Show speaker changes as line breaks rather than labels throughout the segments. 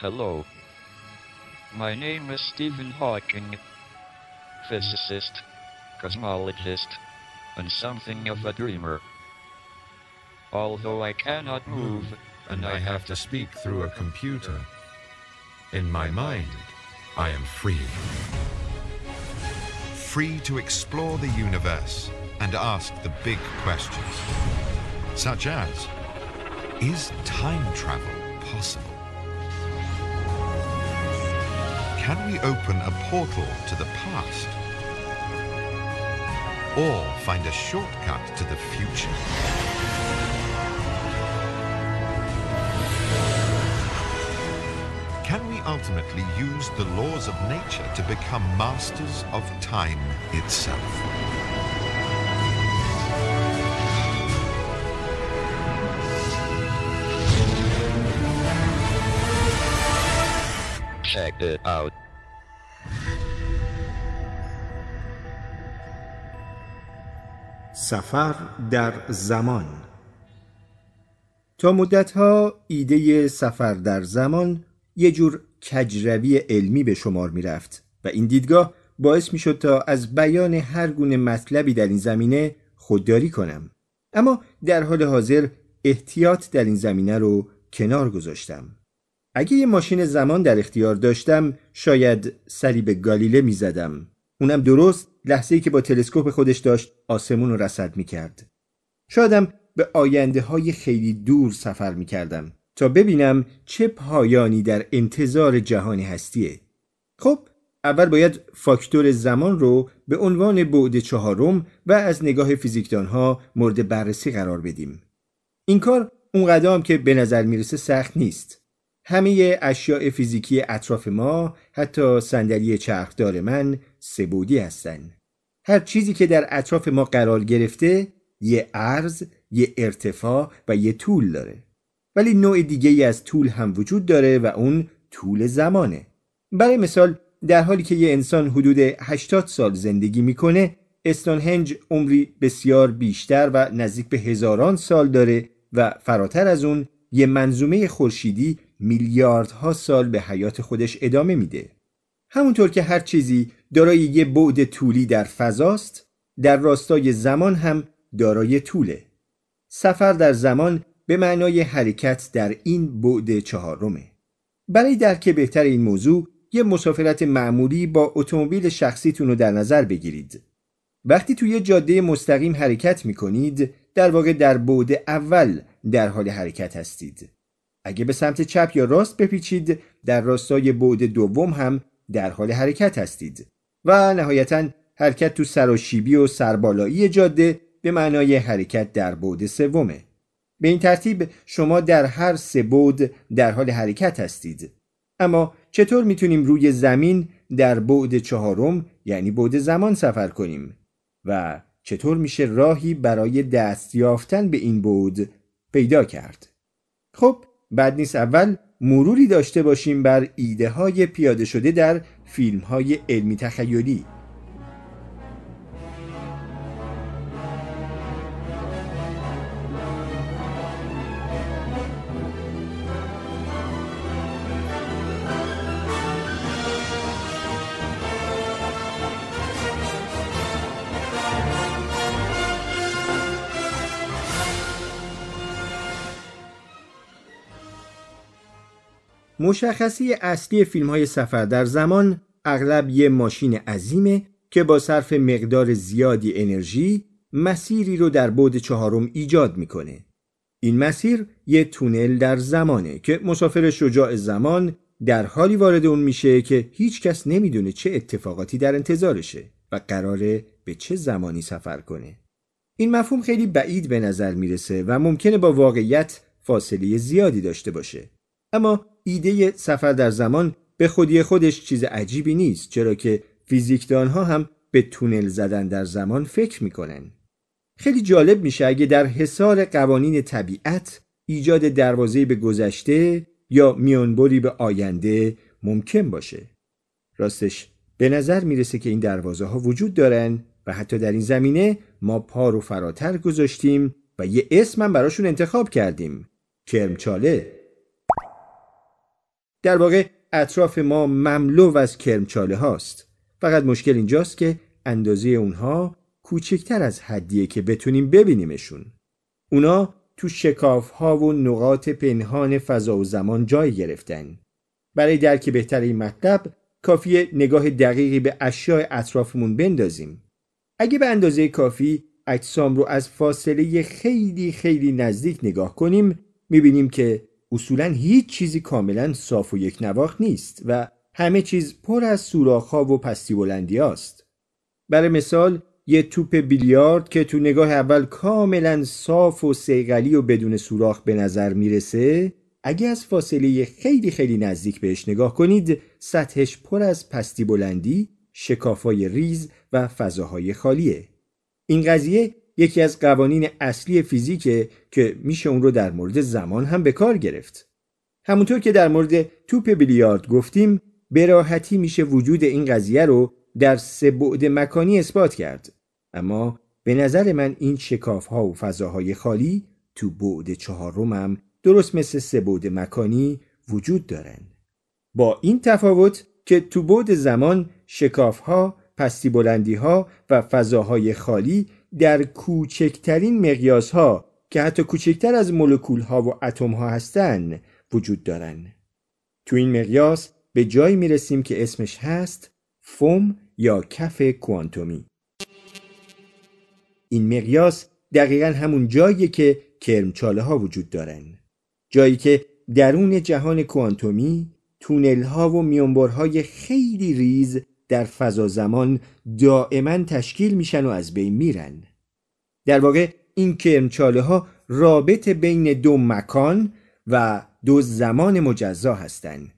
Hello. My name is Stephen Hawking, physicist, cosmologist, and something of a dreamer. Although I cannot move,
and I have to speak through a computer. In my mind, I am free. Free to explore the universe and ask the big questions, such as, is time travel possible? Can we open a portal to the past? Or find a shortcut to the future? Can we ultimately use the laws of nature to become masters of time itself?
Check it out.
سفر در زمان. تا مدتها ایده سفر در زمان یه جور کجروی علمی به شمار می رفت و این دیدگاه باعث می شد تا از بیان هر گونه مطلبی در این زمینه خودداری کنم. اما در حال حاضر احتیاط در این زمینه رو کنار گذاشتم. اگه یه ماشین زمان در اختیار داشتم شاید سری به گالیله می زدم اونم درست لحظه ای که با تلسکوپ خودش داشت آسمون رو می کرد شایدم به آینده های خیلی دور سفر می کردم تا ببینم چه پایانی در انتظار جهان هستیه. خب اول باید فاکتور زمان رو به عنوان بعد چهارم و از نگاه فیزیکدان ها مورد بررسی قرار بدیم. این کار اونقدر که به نظر می‌رسه سخت نیست. همه اشیاء فیزیکی اطراف ما حتی صندلی چرخدار من سبودی هستن هر چیزی که در اطراف ما قرار گرفته یه عرض، یه ارتفاع و یه طول داره. ولی نوع دیگه ای از طول هم وجود داره و اون طول زمانه. برای مثال در حالی که یه انسان حدود 80 سال زندگی می‌کنه استونهنج عمری بسیار بیشتر و نزدیک به هزاران سال داره و فراتر از اون یه منظومه خورشیدی میلیاردها سال به حیات خودش ادامه میده. همونطور که هر چیزی دارای یه بعد طولی در فضاست، در راستای زمان هم دارای طوله. سفر در زمان به معنای حرکت در این بعد چهارمه. برای درک بهتر این موضوع، یه مسافرت معمولی با اتومبیل شخصیتون رو در نظر بگیرید. وقتی توی جاده مستقیم حرکت می‌کنید، در واقع در بعد اول در حال حرکت هستید. اگه به سمت چپ یا راست بپیچید در راستای بعد دوم هم در حال حرکت هستید. و نهایتا حرکت تو سراشیبی و سربالایی جاده به معنای حرکت در بعد سومه. به این ترتیب شما در هر سه بعد در حال حرکت هستید. اما چطور می‌تونیم روی زمین در بعد چهارم یعنی بعد زمان سفر کنیم؟ و چطور میشه راهی برای دست یافتن به این بعد پیدا کرد؟ خب بعد نیست اول مروری داشته باشیم بر ایده های پیاده شده در فیلم های علمی تخیلی. مشخصی اصلی فیلم های سفر در زمان اغلب یه ماشین عظیمه که با صرف مقدار زیادی انرژی مسیری رو در بعد چهارم ایجاد می‌کنه. این مسیر یه تونل در زمانه که مسافر شجاع زمان در حالی وارد اون میشه که هیچ کس نمی‌دونه چه اتفاقاتی در انتظارشه و قراره به چه زمانی سفر کنه. این مفهوم خیلی بعید به نظر می‌رسه و ممکنه با واقعیت فاصله زیادی داشته باشه. اما ایده سفر در زمان به خودی خودش چیز عجیبی نیست چرا که فیزیکدان ها هم به تونل زدن در زمان فکر می‌کنن. خیلی جالب میشه اگه در حصار قوانین طبیعت ایجاد دروازه به گذشته یا میانبری به آینده ممکن باشه. راستش به نظر می‌رسه که این دروازه ها وجود دارن و حتی در این زمینه ما پا رو فراتر گذاشتیم و یه اسم هم براشون انتخاب کردیم کرمچاله در واقع اطراف ما مملو از کرمچاله هاست. فقط مشکل اینجاست که اندازه اونها کوچکتر از حدیه که بتونیم ببینیمشون. اونا تو شکاف ها و نقاط پنهان فضا و زمان جای گرفتن. برای درک بهتر این مطلب کافیه نگاه دقیقی به اشیاء اطرافمون بندازیم. اگه به اندازه کافی اجسام رو از فاصله خیلی خیلی نزدیک نگاه کنیم می‌بینیم که اصولا هیچ چیزی کاملا صاف و یک نواخت نیست و همه چیز پر از سوراخ‌ها و پستی بلندی است. برای مثال یه توپ بیلیارد که تو نگاه اول کاملا صاف و سیغلی و بدون سوراخ به نظر می‌رسه اگه از فاصله خیلی خیلی نزدیک بهش نگاه کنید سطحش پر از پستی بلندی، شکافای ریز و فضاهای خالیه. این قضیه یکی از قوانین اصلی فیزیکه که میشه اون رو در مورد زمان هم به کار گرفت. همونطور که در مورد توپ بیلیارد گفتیم به راحتی میشه وجود این قضیه رو در سه بعد مکانی اثبات کرد. اما به نظر من این شکاف ها و فضاهای خالی تو بعد چهارمم درست مثل سه بعد مکانی وجود دارن. با این تفاوت که تو بعد زمان شکاف ها، پستی بلندی ها و فضاهای خالی در کوچکترین مقیاس ها که حتی کوچکتر از مولکول ها و اتم ها هستن وجود دارن. تو این مقیاس به جایی می‌رسیم که اسمش هست فوم یا کف کوانتومی. این مقیاس دقیقا همون جاییه که کرمچاله ها وجود دارن. جایی که درون جهان کوانتومی تونل ها و میانبرهای خیلی ریز در فضا زمان دائما تشکیل میشن و از بین میرن. در واقع این کرمچاله ها رابط بین دو مکان و دو زمان مجزا هستند.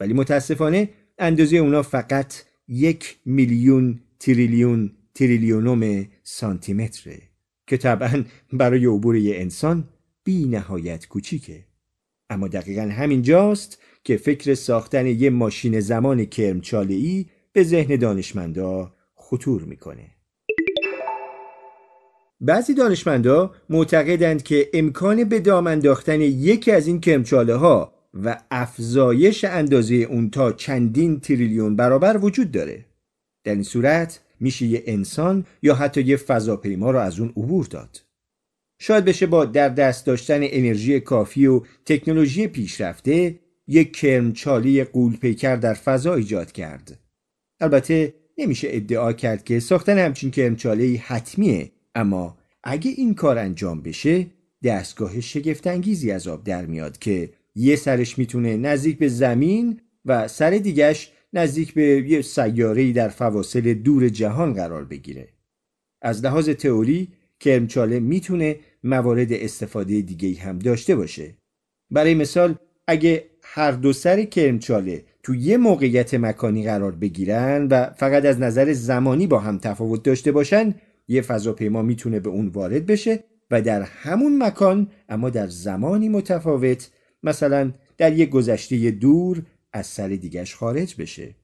ولی متاسفانه اندازه اونا فقط یک میلیون تریلیون تریلیونوم سانتیمتره که طبعا برای عبور یه انسان بی نهایت کوچیکه اما دقیقا همین جاست که فکر ساختن یه ماشین زمان کرمچاله ای به ذهن دانشمندا خطور می‌کنه بعضی دانشمندا معتقدند که امکان به دام انداختن یکی از این کرمچاله ها و افزایش اندازه اون تا چندین تریلیون برابر وجود داره. در این صورت میشه یه انسان یا حتی یه فضاپیما رو از اون عبور داد. شاید بشه با در دست داشتن انرژی کافی و تکنولوژی پیشرفته یک کرمچالی قولپیکر در فضا ایجاد کرد. البته نمیشه ادعا کرد که ساختن همچین کرمچاله حتمیه اما اگه این کار انجام بشه دستگاه شگفتانگیزی از آب در میاد که یه سرش می‌تونه نزدیک به زمین و سر دیگش نزدیک به یه سیاره‌ای در فواصل دور جهان قرار بگیره. از لحاظ تئوری کرمچاله می‌تونه موارد استفاده دیگه هم داشته باشه. برای مثال اگه هر دو سر کرمچاله تو یه موقعیت مکانی قرار بگیرن و فقط از نظر زمانی با هم تفاوت داشته باشن یه فضاپیما می‌تونه به اون وارد بشه و در همون مکان اما در زمانی متفاوت مثلا در یک گذشته دور از سر دیگش خارج بشه.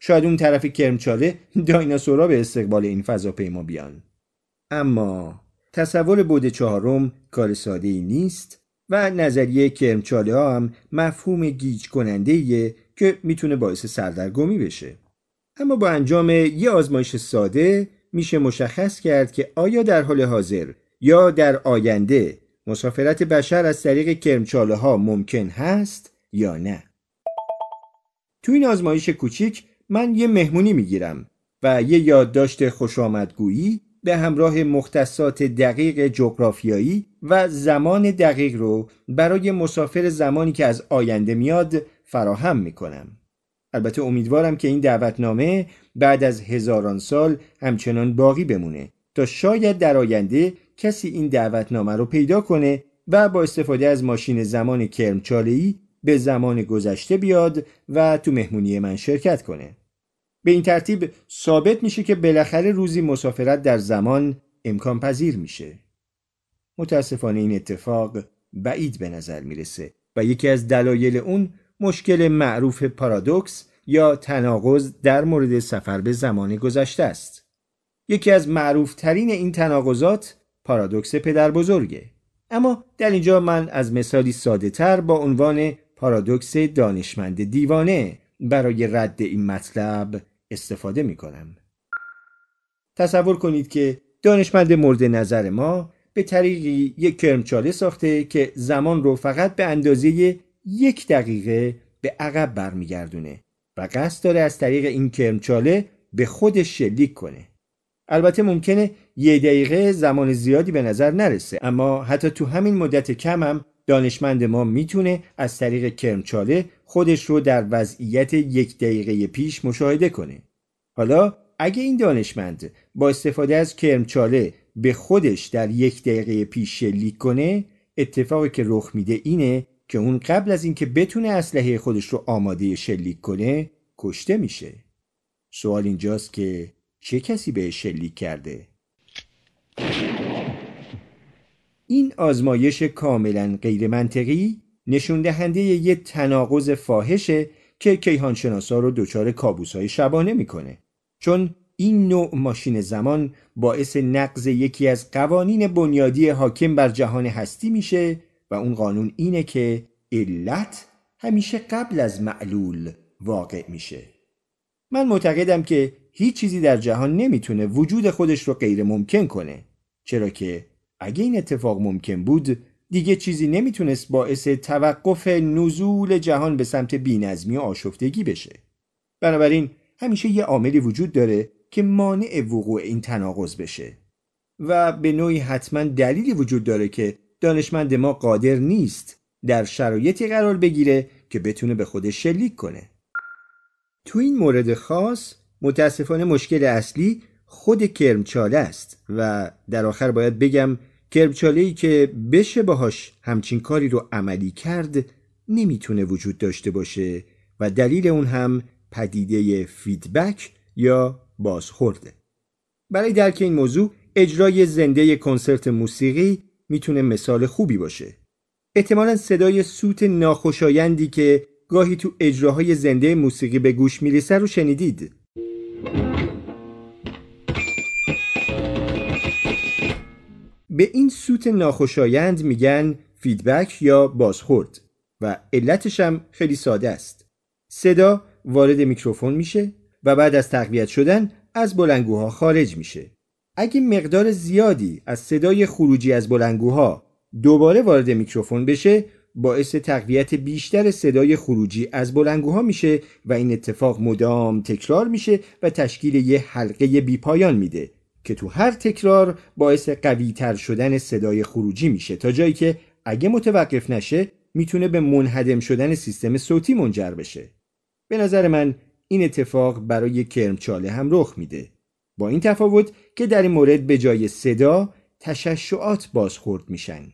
شاید اون طرف کرمچاله دایناسورا به استقبال این فضاپیما بیان. اما تصور بود چهارم کار ساده ای نیست و نظریه کرمچاله ها هم مفهوم گیج کننده که می‌تونه باعث سردرگمی بشه. اما با انجام یه آزمایش ساده میشه مشخص کرد که آیا در حال حاضر یا در آینده مسافرت بشر از طریق کرمچاله ها ممکن هست یا نه. تو این آزمایش کوچیک من یه مهمونی می‌گیرم و یه یادداشت خوشامدگویی به همراه مختصات دقیق جغرافیایی و زمان دقیق رو برای مسافر زمانی که از آینده میاد فراهم می‌کنم. البته امیدوارم که این دعوتنامه بعد از هزاران سال همچنان باقی بمونه تا شاید در آینده کسی این دعوتنامه رو پیدا کنه و با استفاده از ماشین زمان کرمچاله‌ای به زمان گذشته بیاد و تو مهمونی من شرکت کنه. به این ترتیب ثابت میشه که بالاخره روزی مسافرت در زمان امکان پذیر میشه. متاسفانه این اتفاق بعید به نظر می‌رسه و یکی از دلایل اون مشکل معروف پارادوکس یا تناقض در مورد سفر به زمان گذشته است. یکی از معروف ترین این تناقضات پارادوکس پدر بزرگه. اما در اینجا من از مثالی ساده تر با عنوان پارادوکس دانشمند دیوانه برای رد این مطلب استفاده می کنم. تصور کنید که دانشمند مورد نظر ما به طریقی یک کرمچاله ساخته که زمان رو فقط به اندازه یک دقیقه به عقب برمیگردونه و قصد داره از طریق این کرمچاله به خودش شلیک کنه. البته ممکنه یه دقیقه زمان زیادی به نظر نرسه اما حتی تو همین مدت کم هم دانشمند ما می‌تونه از طریق کرمچاله خودش رو در وضعیت یک دقیقه پیش مشاهده کنه. حالا اگه این دانشمند با استفاده از کرمچاله به خودش در یک دقیقه پیش شلیک کنه اتفاقی که رخ میده اینه که اون قبل از اینکه بتونه اسلحه خودش رو آماده شلیک کنه کشته میشه. سوال اینجاست که چه کسی به شلیک کرده؟ این آزمایش کاملا غیر منطقی نشون دهنده یه تناقض فاحشه که کیهانشناسا رو دچار کابوس‌های شبانه می‌کنه چون این نوع ماشین زمان باعث نقض یکی از قوانین بنیادی حاکم بر جهان هستی میشه و اون قانون اینه که علت همیشه قبل از معلول واقع میشه. من معتقدم که هیچ چیزی در جهان نمی‌تونه وجود خودش رو غیر ممکن کنه. چرا که اگه این اتفاق ممکن بود دیگه چیزی نمی‌تونست باعث توقف نزول جهان به سمت بینظمی و آشفتگی بشه. بنابراین همیشه یه عاملی وجود داره که مانع وقوع این تناقض بشه. و به نوعی حتما دلیلی وجود داره که دانشمند ما قادر نیست در شرایطی قرار بگیره که بتونه به خودش شلیک کنه. تو این مورد خاص متاسفانه مشکل اصلی خود کرمچاله است و در آخر باید بگم کرمچاله ای که بشه باهاش همچین کاری رو عملی کرد نمی‌تونه وجود داشته باشه و دلیل اون هم پدیده فیدبک یا بازخورده. برای درک این موضوع اجرای زنده کنسرت موسیقی می‌تونه مثال خوبی باشه. احتمالا صدای سوت ناخوشایندی که گاهی تو اجراهای زنده موسیقی به گوش می‌رسه رو شنیدید. به این سوت ناخوشایند میگن فیدبک یا بازخورد و علتش هم خیلی ساده است. صدا وارد میکروفون میشه و بعد از تقویت شدن از بلنگوها خارج میشه. اگه مقدار زیادی از صدای خروجی از بلنگوها دوباره وارد میکروفون بشه باعث تقویت بیشتر صدای خروجی از بلنگوها میشه و این اتفاق مدام تکرار میشه و تشکیل یه حلقه بیپایان میده که تو هر تکرار باعث قوی تر شدن صدای خروجی میشه. تا جایی که اگه متوقف نشه می‌تونه به منهدم شدن سیستم صوتی منجر بشه. به نظر من این اتفاق برای کرمچاله هم رخ میده. این تفاوت که در این مورد به جای صدا تششعات بازخورد میشن.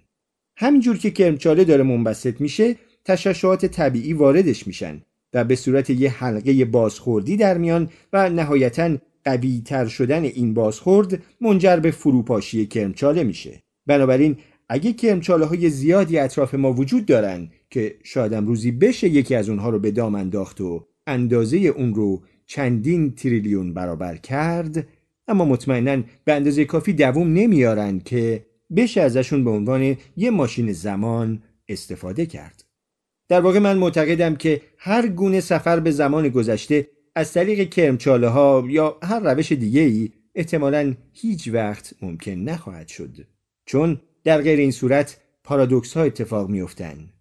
همینجور که کرمچاله داره منبسط میشه تششعات طبیعی واردش میشن و به صورت یه حلقه بازخوردی در میان و نهایتا قوی تر شدن این بازخورد منجر به فروپاشی کرمچاله میشه. بنابراین اگه کرمچاله های زیادی اطراف ما وجود دارن که شایدم روزی بشه یکی از اونها رو به دام انداخت و اندازه اون رو چندین تریلیون برابر کرد اما مطمئنا به اندازه کافی دووم نمیارن که بشه ازشون به عنوان یه ماشین زمان استفاده کرد. در واقع من معتقدم که هر گونه سفر به زمان گذشته از طریق کرمچاله ها یا هر روش دیگه ای احتمالا هیچ وقت ممکن نخواهد شد. چون در غیر این صورت پارادوکس ها اتفاق میافتند.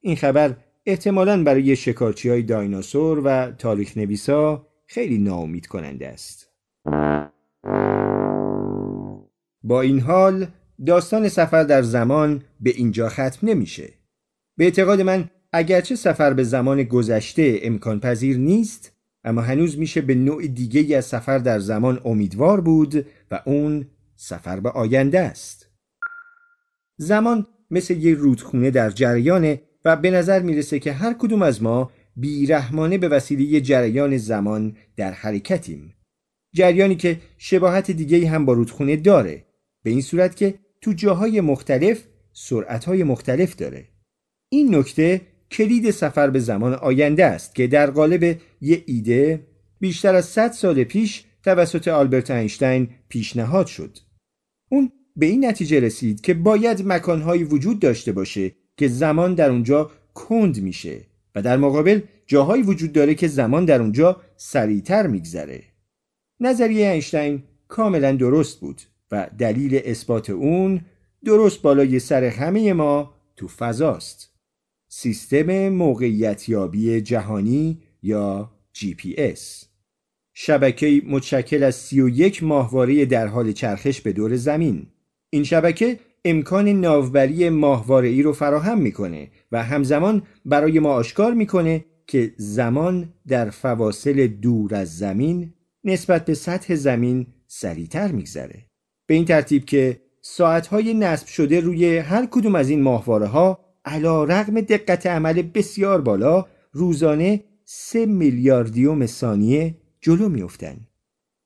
این خبر احتمالا برای شکارچی های دایناسور و تاریخ نویسا خیلی ناامید کننده است. با این حال داستان سفر در زمان به اینجا ختم نمیشه. به اعتقاد من اگرچه سفر به زمان گذشته امکان پذیر نیست اما هنوز میشه به نوع دیگه از سفر در زمان امیدوار بود و اون سفر به آینده است. زمان مثل یه رودخونه در جریانه و به نظر می‌رسه که هر کدوم از ما بیرحمانه به وسیله جریان زمان در حرکتیم. جریانی که شباهت دیگه هم با رودخونه داره به این صورت که تو جاهای مختلف سرعتهای مختلف داره. این نکته کلید سفر به زمان آینده است که در قالب یه ایده بیشتر از 100 سال پیش توسط آلبرت اینشتین پیشنهاد شد. اون به این نتیجه رسید که باید مکانهایی وجود داشته باشه که زمان در اونجا کند میشه و در مقابل جاهایی وجود داره که زمان در اونجا سریعتر میگذره. نظریه اینشتین کاملا درست بود و دلیل اثبات اون درست بالای سر همه ما تو فضاست. سیستم موقعیتیابی جهانی یا GPS شبکه متشکل از 31 ماهواره در حال چرخش به دور زمین این شبکه امکان ناوبری ماهواره ای رو فراهم می‌کنه و همزمان برای ما آشکار می‌کنه که زمان در فواصل دور از زمین نسبت به سطح زمین سریعتر میگذره به این ترتیب که ساعتهای نصب شده روی هر کدوم از این ماهواره ها علا رغم دقت عمل بسیار بالا روزانه سه میلیاردیوم ثانیه جلو میافتن.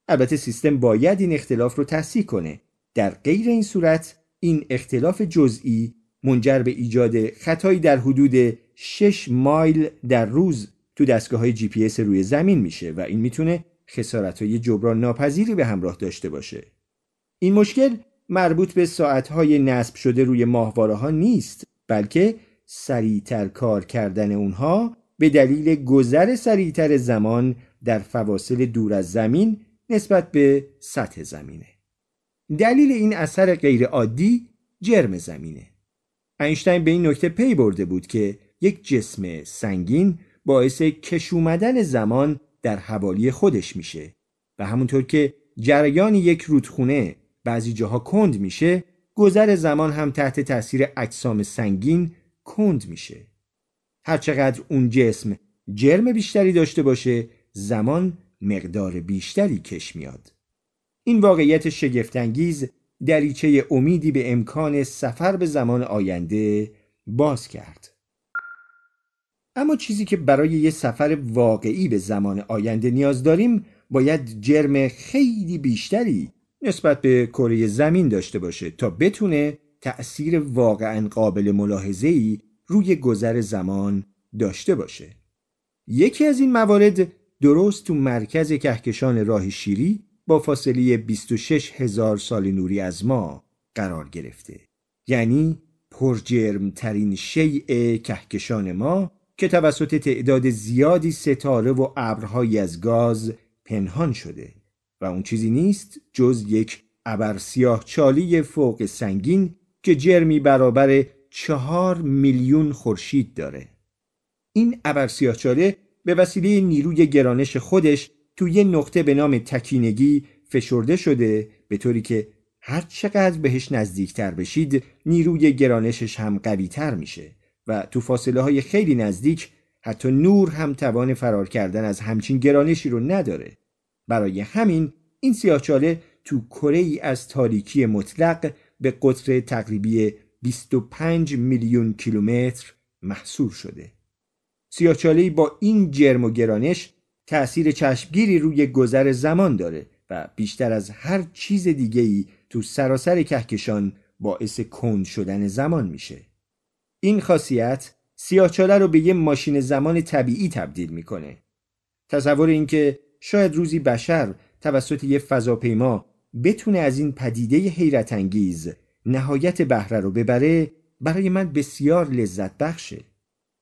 البته سیستم باید این اختلاف رو تصحیح کنه. در غیر این صورت این اختلاف جزئی منجر به ایجاد خطایی در حدود 6 مایل در روز تو دستگاه های جی پی اس روی زمین میشه و این می‌تونه خسارت های جبران ناپذیری به همراه داشته باشه. این مشکل مربوط به ساعت های نصب شده روی ماهواره ها نیست بلکه سریعتر کار کردن اونها به دلیل گذر سریعتر زمان در فواصل دور از زمین نسبت به سطح زمینه. دلیل این اثر غیرعادی جرم زمینه. اینشتین به این نکته پی برده بود که یک جسم سنگین باعث کش اومدن زمان در حوالی خودش میشه و همونطور که جریان یک رودخونه بعضی جاها کند میشه گذر زمان هم تحت تاثیر اجسام سنگین کند میشه. هرچقدر اون جسم جرم بیشتری داشته باشه زمان مقدار بیشتری کش میاد. این واقعیت شگفتانگیز دریچه امیدی به امکان سفر به زمان آینده باز کرد. اما چیزی که برای یه سفر واقعی به زمان آینده نیاز داریم باید جرم خیلی بیشتری نسبت به کره زمین داشته باشه تا بتونه تأثیر واقعا قابل ملاحظه‌ای روی گذر زمان داشته باشه. یکی از این موارد درست تو مرکز کهکشان راه شیری با فاصله 26 هزار سال نوری از ما قرار گرفته. یعنی پرجرم ترین شیء کهکشان ما که توسط تعداد زیادی ستاره و ابرهایی از گاز پنهان شده و اون چیزی نیست جز یک ابر سیاه چالی فوق سنگین که جرمی برابر چهار میلیون خورشید داره. این ابر سیاه چاله به وسیله نیروی گرانش خودش توی یه نقطه به نام تکینگی فشرده شده به طوری که هر چقدر بهش نزدیکتر بشید نیروی گرانشش هم قویتر میشه و تو فاصله های خیلی نزدیک حتی نور هم توان فرار کردن از همچین گرانشی رو نداره برای همین این سیاهچاله تو کره ای از تاریکی مطلق به قطر تقریبی 25 میلیون کیلومتر محصور شده. سیاهچاله با این جرم و گرانش تأثیر چشمگیری روی گذر زمان داره و بیشتر از هر چیز دیگه ای تو سراسر کهکشان باعث کند شدن زمان میشه. این خاصیت سیاهچاله رو به یه ماشین زمان طبیعی تبدیل می‌کنه. تصور اینکه شاید روزی بشر توسط یه فضاپیما بتونه از این پدیده حیرت انگیز نهایت بهره رو ببره برای من بسیار لذت بخشه.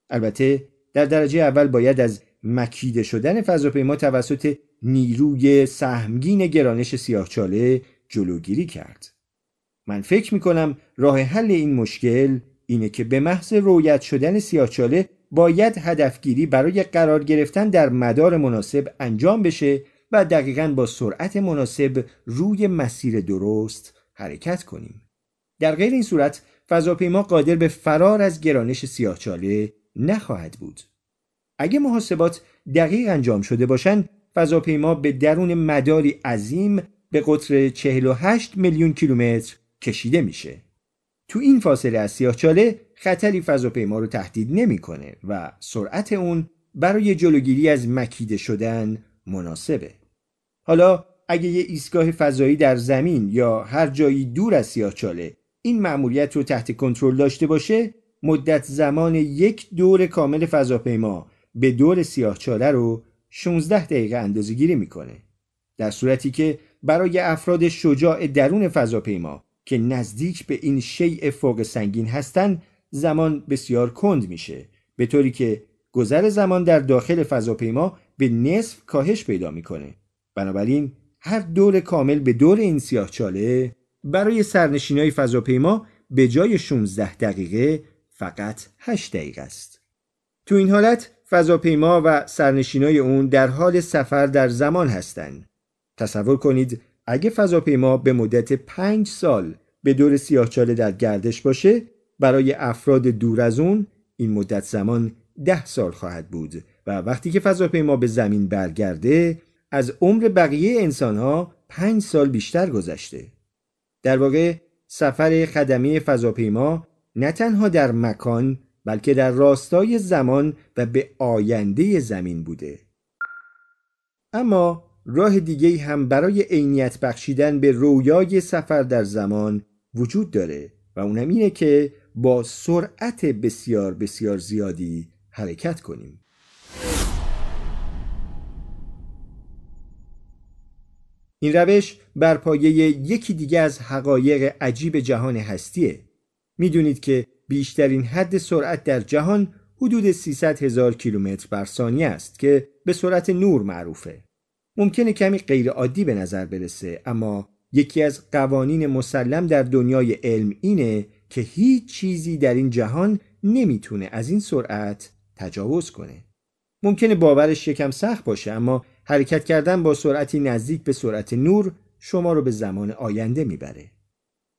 البته در درجه اول باید از مکیده شدن فضاپیما توسط نیروی سهمگین گرانش سیاهچاله جلوگیری کرد. من فکر می کنم راه حل این مشکل اینه که به محض رویت شدن سیاهچاله باید هدفگیری برای قرار گرفتن در مدار مناسب انجام بشه و دقیقا با سرعت مناسب روی مسیر درست حرکت کنیم. در غیر این صورت فضاپیما قادر به فرار از گرانش سیاهچاله نخواهد بود. اگه محاسبات دقیق انجام شده باشند، فضاپیما به درون مداری عظیم به قطر 48 میلیون کیلومتر کشیده میشه. تو این فاصله از سیاهچاله خطری فضاپیما رو تهدید نمی‌کنه و سرعت اون برای جلوگیری از مکیده شدن مناسبه. حالا اگه یه ایستگاه فضایی در زمین یا هر جایی دور از سیاهچاله این مأموریت رو تحت کنترل داشته باشه مدت زمان یک دور کامل فضاپیما به دور سیاهچاله رو 16 دقیقه اندازه گیری می‌کنه در صورتی که برای افراد شجاع درون فضاپیما که نزدیک به این شیء فوق سنگین هستند زمان بسیار کند میشه به طوری که گذر زمان در داخل فضاپیما به نصف کاهش پیدا می‌کنه بنابراین هر دور کامل به دور این سیاهچاله برای سرنشینای فضاپیما به جای 16 دقیقه فقط 8 دقیقه است. تو این حالت فضاپیما و سرنشینای اون در حال سفر در زمان هستند. تصور کنید اگه فضاپیما به مدت 5 سال به دور سیاهچاله در گردش باشه برای افراد دور از اون این مدت زمان 10 سال خواهد بود و وقتی که فضاپیما به زمین برگرده از عمر بقیه انسانها 5 سال بیشتر گذشته. در واقع سفر خدمه فضاپیما نه تنها در مکان بلکه در راستای زمان و به آینده زمین بوده اما راه دیگه هم برای عینیت بخشیدن به رویای سفر در زمان وجود داره و اونم اینه که با سرعت بسیار بسیار زیادی حرکت کنیم این روش بر پایه یکی دیگه از حقایق عجیب جهان هستیه. می‌دونید که بیشترین حد سرعت در جهان حدود 300 هزار کیلومتر بر ثانیه است که به سرعت نور معروفه. ممکنه کمی غیر عادی به نظر برسه اما یکی از قوانین مسلم در دنیای علم اینه که هیچ چیزی در این جهان نمی‌تونه از این سرعت تجاوز کنه. ممکنه باورش یکم سخت باشه اما حرکت کردن با سرعتی نزدیک به سرعت نور شما رو به زمان آینده می‌بره.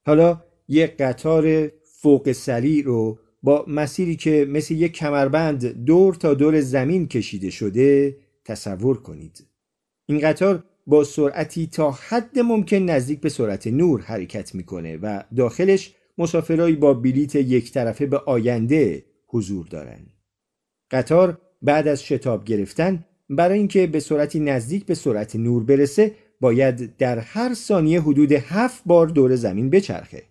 حالا یک قطار فوق سریع رو با مسیری که مثل یک کمربند دور تا دور زمین کشیده شده تصور کنید. این قطار با سرعتی تا حد ممکن نزدیک به سرعت نور حرکت می‌کنه و داخلش مسافرایی با بلیت یک طرفه به آینده حضور دارن. قطار بعد از شتاب گرفتن برای اینکه به سرعتی نزدیک به سرعت نور برسه باید در هر ثانیه حدود هفت بار دور زمین بچرخه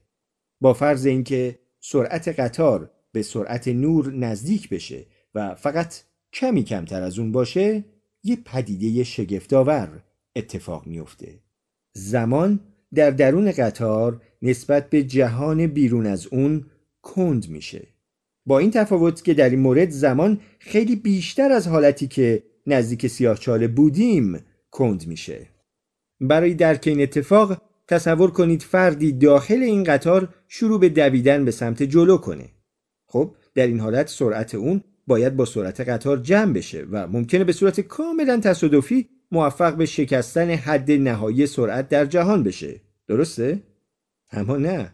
با فرض اینکه سرعت قطار به سرعت نور نزدیک بشه و فقط کمی کمتر از اون باشه یه پدیده شگفتآور اتفاق میفته زمان در درون قطار نسبت به جهان بیرون از اون کند میشه. با این تفاوت که در این مورد زمان خیلی بیشتر از حالتی که نزدیک سیاهچاله بودیم کند میشه. برای درک این اتفاق تصور کنید فردی داخل این قطار شروع به دویدن به سمت جلو کنه. خب در این حالت سرعت اون باید با سرعت قطار جمع بشه و ممکنه به صورت کاملا تصادفی موفق به شکستن حد نهایی سرعت در جهان بشه. درسته؟ اما نه.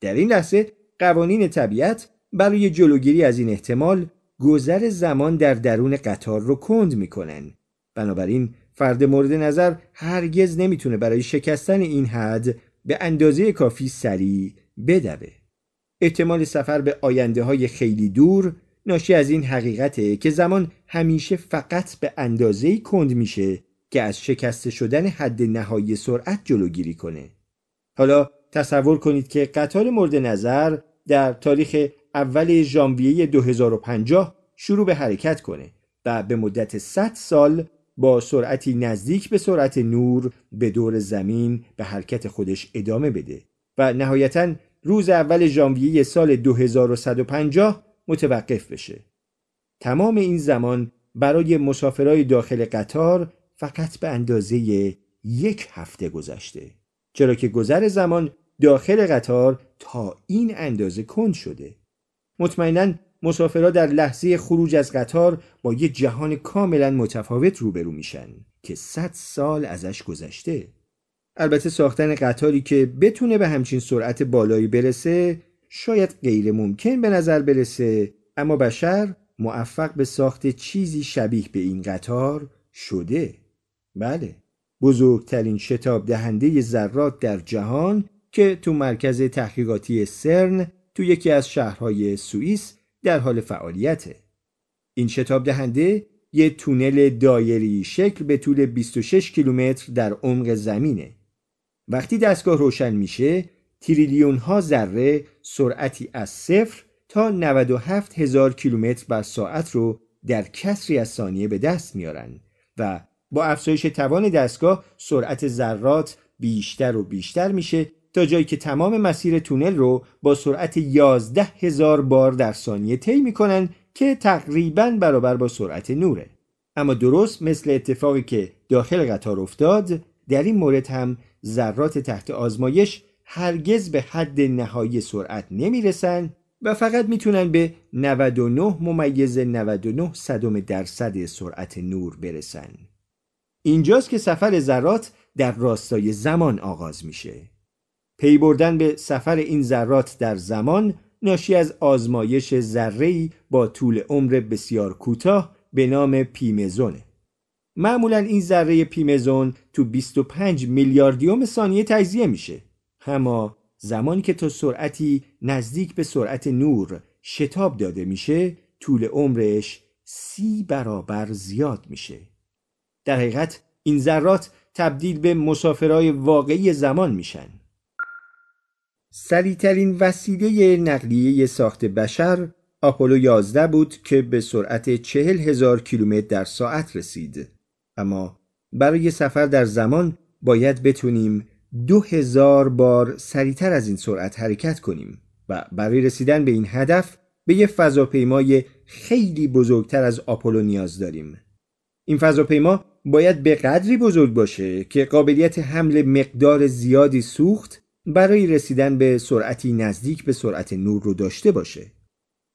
در این لحظه قوانین طبیعت برای جلوگیری از این احتمال گذر زمان در درون قطار رو کند می‌کنن. بنابراین فرد مورد نظر هرگز نمی‌تونه برای شکستن این حد به اندازه کافی سریع بدوه. احتمال سفر به آینده های خیلی دور ناشی از این حقیقته که زمان همیشه فقط به اندازه کند میشه که از شکسته شدن حد نهایی سرعت جلوگیری کنه. حالا تصور کنید که قطار مورد نظر در تاریخ اول ژانویه 2050 شروع به حرکت کنه و به مدت 100 سال با سرعتی نزدیک به سرعت نور به دور زمین به حرکت خودش ادامه بده و نهایتا روز اول ژانویه سال 2150 متوقف بشه. تمام این زمان برای مسافرای داخل قطار فقط به اندازه یک هفته گذشته. چرا که گذر زمان داخل قطار تا این اندازه کند شده. مطمئنا مسافرها در لحظه خروج از قطار با یه جهان کاملا متفاوت روبرو میشن که صد سال ازش گذشته البته ساختن قطاری که بتونه به همچین سرعت بالایی برسه شاید غیر ممکن به نظر برسه اما بشر موفق به ساخت چیزی شبیه به این قطار شده بله بزرگترین شتاب دهنده ذرات در جهان که تو مرکز تحقیقاتی سرن تو یکی از شهرهای سوئیس در حال فعالیته. این شتاب دهنده یه تونل دایری شکل به طول 26 کیلومتر در عمق زمینه. وقتی دستگاه روشن میشه، تریلیون ها ذره سرعتی از صفر تا 97 هزار کیلومتر بر ساعت رو در کسری از ثانیه به دست میارن و با افزایش توان دستگاه سرعت ذرات بیشتر و بیشتر میشه تا جایی که تمام مسیر تونل رو با سرعت 11 هزار بار در ثانیه طی می‌کنن که تقریبا برابر با سرعت نوره. اما درست مثل اتفاقی که داخل قطار افتاد در این مورد هم ذرات تحت آزمایش هرگز به حد نهایی سرعت نمی‌رسن و فقط می‌تونن به 99 ممیز 99 صدم درصد سرعت نور برسن. اینجاست که سفر ذرات در راستای زمان آغاز میشه. پی بردن به سفر این ذرات در زمان ناشی از آزمایش ذره‌ای با طول عمر بسیار کوتاه به نام پیمزونه. معمولا این ذره پیمزون تو 25 میلیاردیوم ثانیه تجزیه میشه. اما زمانی که تا سرعتی نزدیک به سرعت نور شتاب داده میشه طول عمرش سی برابر زیاد میشه. در حقیقت این ذرات تبدیل به مسافرهای واقعی زمان میشن. سریعترین وسیله نقلیه ساخت بشر آپولو 11 بود که به سرعت چهل هزار کیلومتر در ساعت رسید. اما برای سفر در زمان باید بتونیم دو هزار بار سریعتر از این سرعت حرکت کنیم و برای رسیدن به این هدف به یه فضاپیمای خیلی بزرگتر از آپولو نیاز داریم. این فضاپیما باید به قدری بزرگ باشه که قابلیت حمل مقدار زیادی سوخت برای رسیدن به سرعتی نزدیک به سرعت نور رو داشته باشه.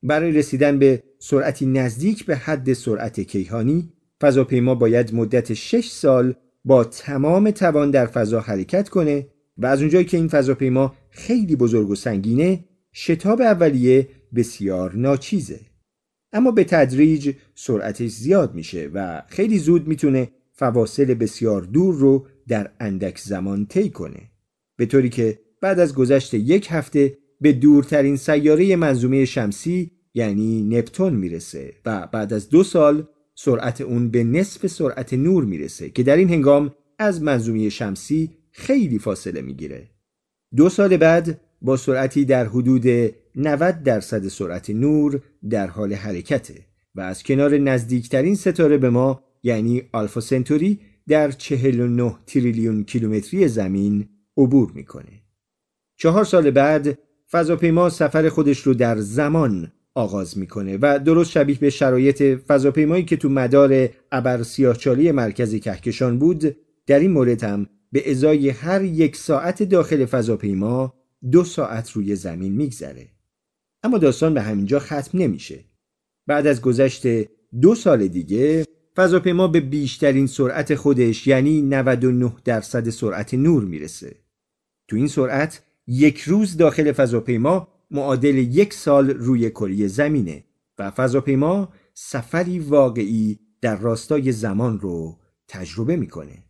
برای رسیدن به سرعتی نزدیک به حد سرعت کیهانی فضاپیما باید مدت 6 سال با تمام توان در فضا حرکت کنه و از اونجایی که این فضاپیما خیلی بزرگ و سنگینه شتاب اولیه بسیار ناچیزه. اما به تدریج سرعتش زیاد میشه و خیلی زود می‌تونه فواصل بسیار دور رو در اندک زمان طی کنه. به طوری که بعد از گذشت یک هفته به دورترین سیاره منظومه شمسی یعنی نپتون می‌رسه و بعد از دو سال سرعت اون به نصف سرعت نور می‌رسه که در این هنگام از منظومه شمسی خیلی فاصله می‌گیره. دو سال بعد با سرعتی در حدود 90 درصد سرعت نور در حال حرکته و از کنار نزدیکترین ستاره به ما یعنی آلفا سنتوری در 49 تریلیون کیلومتری زمین عبور می‌کنه. چهار سال بعد فضاپیما سفر خودش رو در زمان آغاز می‌کنه و درست شبیه به شرایط فضاپیمایی که تو مدار ابر سیاهچالی مرکز کهکشان بود در این مورد هم به ازای هر یک ساعت داخل فضاپیما دو ساعت روی زمین میگذره. اما داستان به همینجا ختم نمیشه. بعد از گذشت دو سال دیگه فضاپیما به بیشترین سرعت خودش یعنی 99 درصد سرعت نور می‌رسه. تو این سرعت یک روز داخل فضاپیما معادل یک سال روی کره زمینه و فضاپیما سفری واقعی در راستای زمان رو تجربه می‌کنه.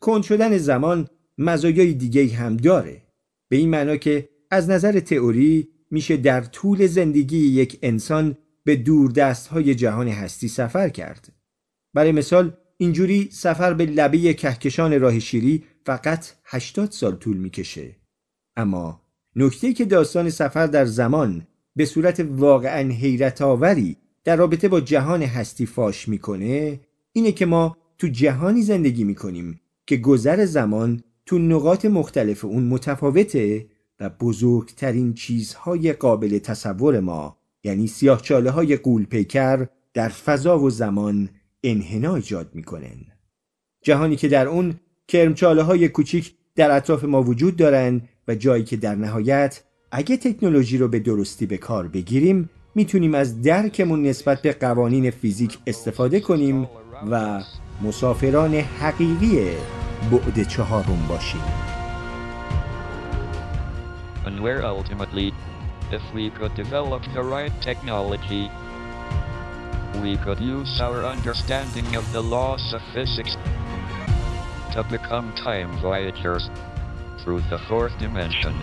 کند شدن زمان مزایای دیگه هم داره. به این معنا که از نظر تئوری میشه در طول زندگی یک انسان به دور دست های جهان هستی سفر کرد. برای مثال اینجوری سفر به لبه کهکشان راه شیری فقط 80 سال طول می‌کشه. اما نکته که داستان سفر در زمان به صورت واقعا حیرت آوری در رابطه با جهان هستی فاش می‌کنه اینه که ما تو جهانی زندگی می‌کنیم که گذر زمان تو نقاط مختلف اون متفاوته و بزرگترین چیزهای قابل تصور ما یعنی سیاهچاله های قول پیکر در فضا و زمان انحنا ایجاد می‌کنن. جهانی که در اون کرمچاله های کوچیک در اطراف ما وجود دارن و جایی که در نهایت اگه تکنولوژی رو به درستی به کار بگیریم می‌تونیم از درکمون نسبت به قوانین فیزیک استفاده کنیم و مسافران حقیقی بعد چهارم باشیم
And where ultimately, if we could develop the right technology, we could use our understanding of the laws of physics to become time voyagers through the fourth dimension.